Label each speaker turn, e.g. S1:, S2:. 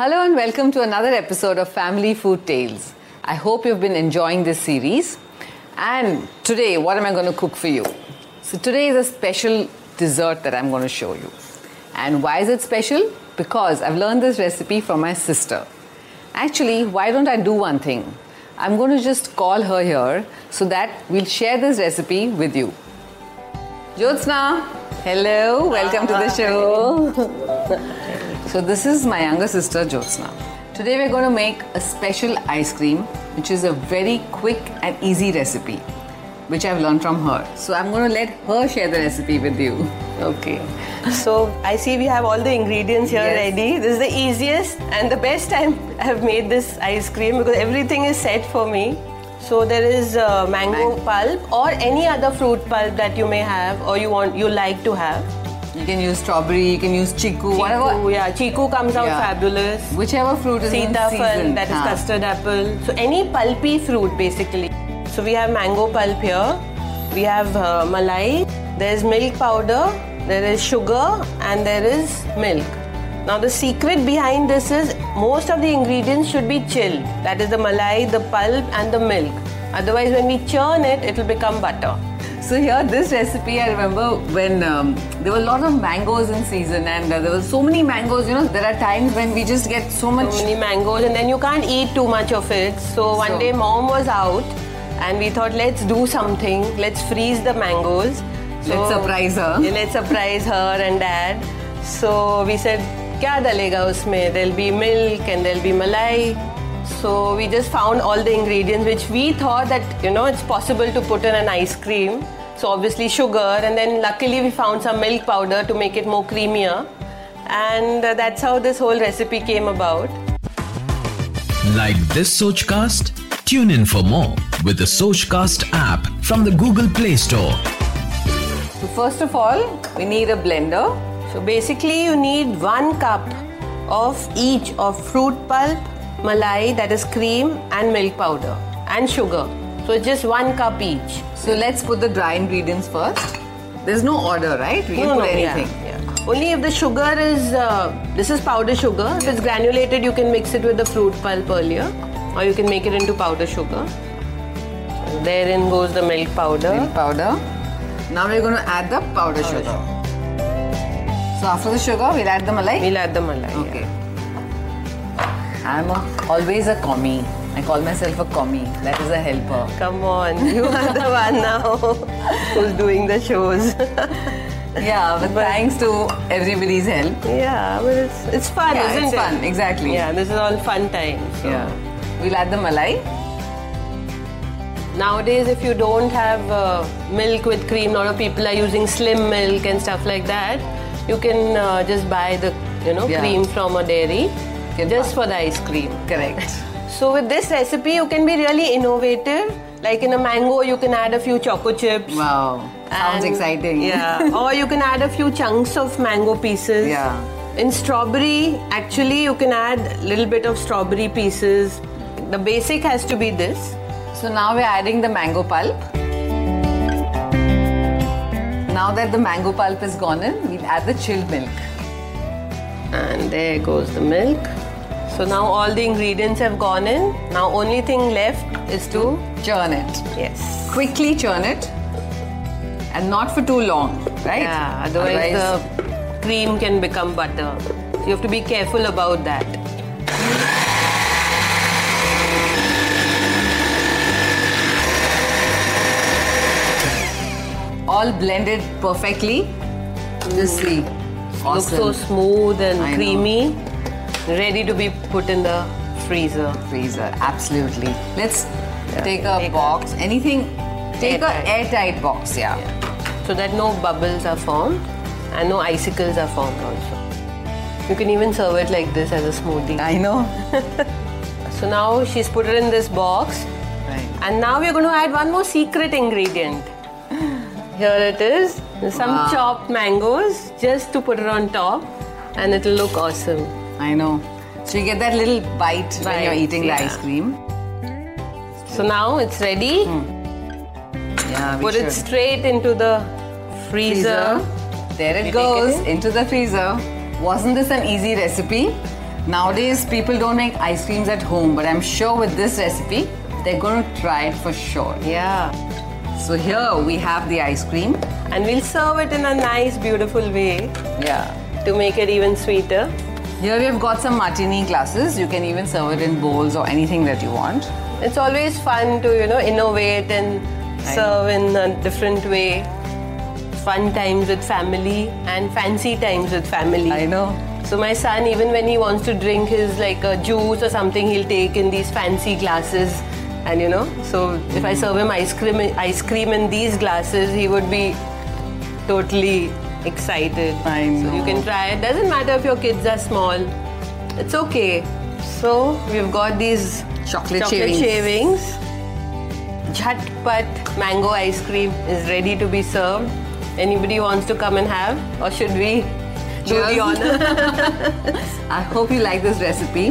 S1: Hello and welcome to another episode of Family Food Tales. I hope you've been enjoying this series. And today, what am I going to cook for you? So, today is a special dessert that I'm going to show you. And why is it special? Because I've learned this recipe from my sister. Actually, why don't I do one thing? I'm going to just call her here so that we'll share this recipe with you. Jyotsna, hello, welcome to the show. so, this is my younger sister Jyotsna. Today, we're going to make a special ice cream, which is a very quick and easy recipe, which I've learned from her. So, I'm going to let her share the recipe with you.
S2: Okay. So I see we have all the ingredients here
S1: Yes.
S2: ready. This is the easiest and the best time I have made this ice cream because everything is set for me. So there is uh, mango
S1: Mango.
S2: pulp or any other fruit pulp that you may have or you want you like to have.
S1: You can use strawberry, you can use chiku, whatever.
S2: Yeah, chiku comes out
S1: Yeah.
S2: fabulous.
S1: Whichever fruit is in
S2: Sitafal,
S1: season.
S2: that is custard apple. So any pulpy fruit basically. So we have mango pulp here. We have uh, malai. There is milk powder. There is sugar and there is milk. Now the secret behind this is most of the ingredients should be chilled. That is the malai, the pulp and the milk. Otherwise when we churn it, it will become butter.
S1: So here, this recipe, I remember when um, there were a lot of mangoes in season, and uh, there were so many mangoes. You know, there are times when we just get so much.
S2: so many mangoes and then you can't eat too much of it so one
S1: So-
S2: day mom was out and we thought let's do something let's freeze the mangoes
S1: Let's surprise her.
S2: Yeah, let's surprise her and dad so we said क्या डलेगा उसमें there'll be milk and there'll be malai so we just found all the ingredients which we thought that you know it's possible to put in an ice cream so obviously sugar and then luckily we found some milk powder to make it more creamier and uh, that's how this whole recipe came about
S3: Like this Sochcast? Tune in for more with the Sochcast app from the Google Play Store.
S1: So first of all, we need a blender.
S2: So basically, you need one cup of each of fruit pulp, malai, that is cream, and milk powder, and sugar. So it's just one cup each.
S1: So let's put the dry ingredients first. There's no order, right? We can
S2: No,
S1: put
S2: no,
S1: anything.
S2: yeah. Only if the sugar is uh, this is powder sugar. If it's granulated, you can mix it with the fruit pulp earlier, or you can make it into powder sugar. So therein goes the milk powder.
S1: Milk powder. Now we're going to add the powder
S2: Powder
S1: sugar. So after the sugar, we'll add the malai.
S2: We'll add the malai. yeah.
S1: Okay. I'm a, always a commie. I call myself a commie. That is a helper.
S2: Come on, you are the one now who's doing the shows.
S1: Yeah, but thanks to everybody's help.
S2: Yeah, but it's it's fun,
S1: Yeah,
S2: isn't
S1: it's
S2: it?
S1: fun, exactly.
S2: Yeah, this is all fun times. so.
S1: Yeah. We'll add the malai.
S2: Nowadays, if you don't have uh, milk with cream, a lot of people are using slim milk and stuff like that. You can uh, just buy the you know
S1: Yeah.
S2: cream from a dairy just for the ice cream.
S1: Correct.
S2: So with this recipe, you can be really innovative. Like in a mango, you can add a few choco chips.
S1: Wow. Sounds
S2: And-
S1: exciting.
S2: Yeah. or you can add a few chunks of mango pieces.
S1: Yeah.
S2: In strawberry, actually, you can add a little bit of strawberry pieces. The basic has to be this.
S1: So now we're adding the mango pulp. Now that the mango pulp is gone in, we'll add the chilled milk.
S2: And there goes the milk. So now all the ingredients have gone in. Now only thing left is to
S1: Churn it.
S2: yes.
S1: Quickly churn it. And not for too long, right?
S2: Yeah. Otherwise, the cream can become butter. So you have to be careful about that.
S1: all blended perfectly. Just see. Mm.
S2: Looks so smooth and
S1: I know.
S2: Ready to be put in the freezer.
S1: freezer. Absolutely. Let's take a
S2: take a-
S1: box. Anything. Take
S2: Airtight.
S1: a airtight box. Yeah.
S2: So that no bubbles are formed and no icicles are formed also. You can even serve it like this as a smoothie.
S1: I know.
S2: So now she's put it in this box.
S1: Right.
S2: And now we're going to add one more secret ingredient. Here it is. Some
S1: Wow.
S2: chopped mangoes just to put it on top and it'll look awesome.
S1: I know. So you get that little bite, when you're eating the ice cream.
S2: So now it's ready. Hmm.
S1: Yeah, we
S2: Put
S1: should.
S2: it straight into the freezer.
S1: freezer. There it
S2: take
S1: goes
S2: it in.
S1: into the freezer. Wasn't this an easy recipe? Nowadays, people don't make ice creams at home, but I'm sure with this recipe, they're going to try it for sure.
S2: Yeah.
S1: So here we have the ice cream.
S2: And we'll serve it in a nice, beautiful way
S1: Yeah.
S2: to make it even sweeter.
S1: Here we have got some martini glasses. You can even serve it in bowls or anything that you want.
S2: It's always fun to, you know, innovate and
S1: I
S2: serve in a different way. Fun times with family and fancy times with family.
S1: I know.
S2: So my son, even when he wants to drink his like a juice or something, he'll take in these fancy glasses, and you know. So if I serve him ice cream, ice cream in these glasses, he would be totally excited.
S1: I
S2: So you can try it. Doesn't matter if your kids are small. It's okay. So we've got these
S1: Chocolate
S2: chocolate
S1: shavings.
S2: shavings. Jhatpat mango ice cream is ready to be served. Anybody wants to come and have, or should we do the honor?
S1: I hope you like this recipe.